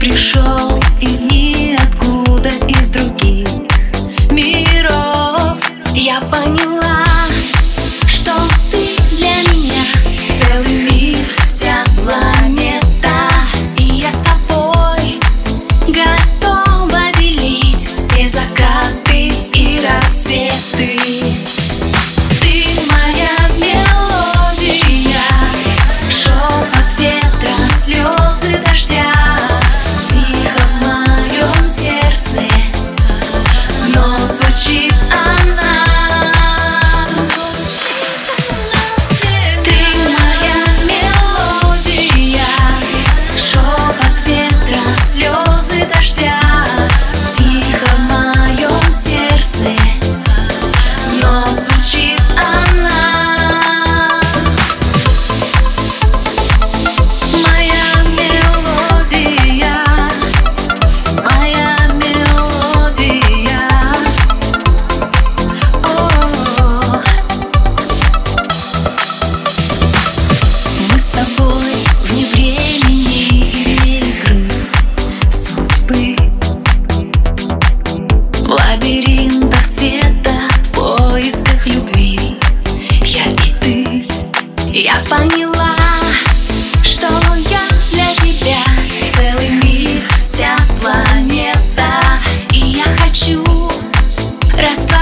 пришел из ниоткуда, из других миров. Я поняла, что ты для меня целый мир, вся планета. И я с тобой готова делить все закаты и рассветы. поняла, что я для тебя целый мир, вся планета, и я хочу расстаться.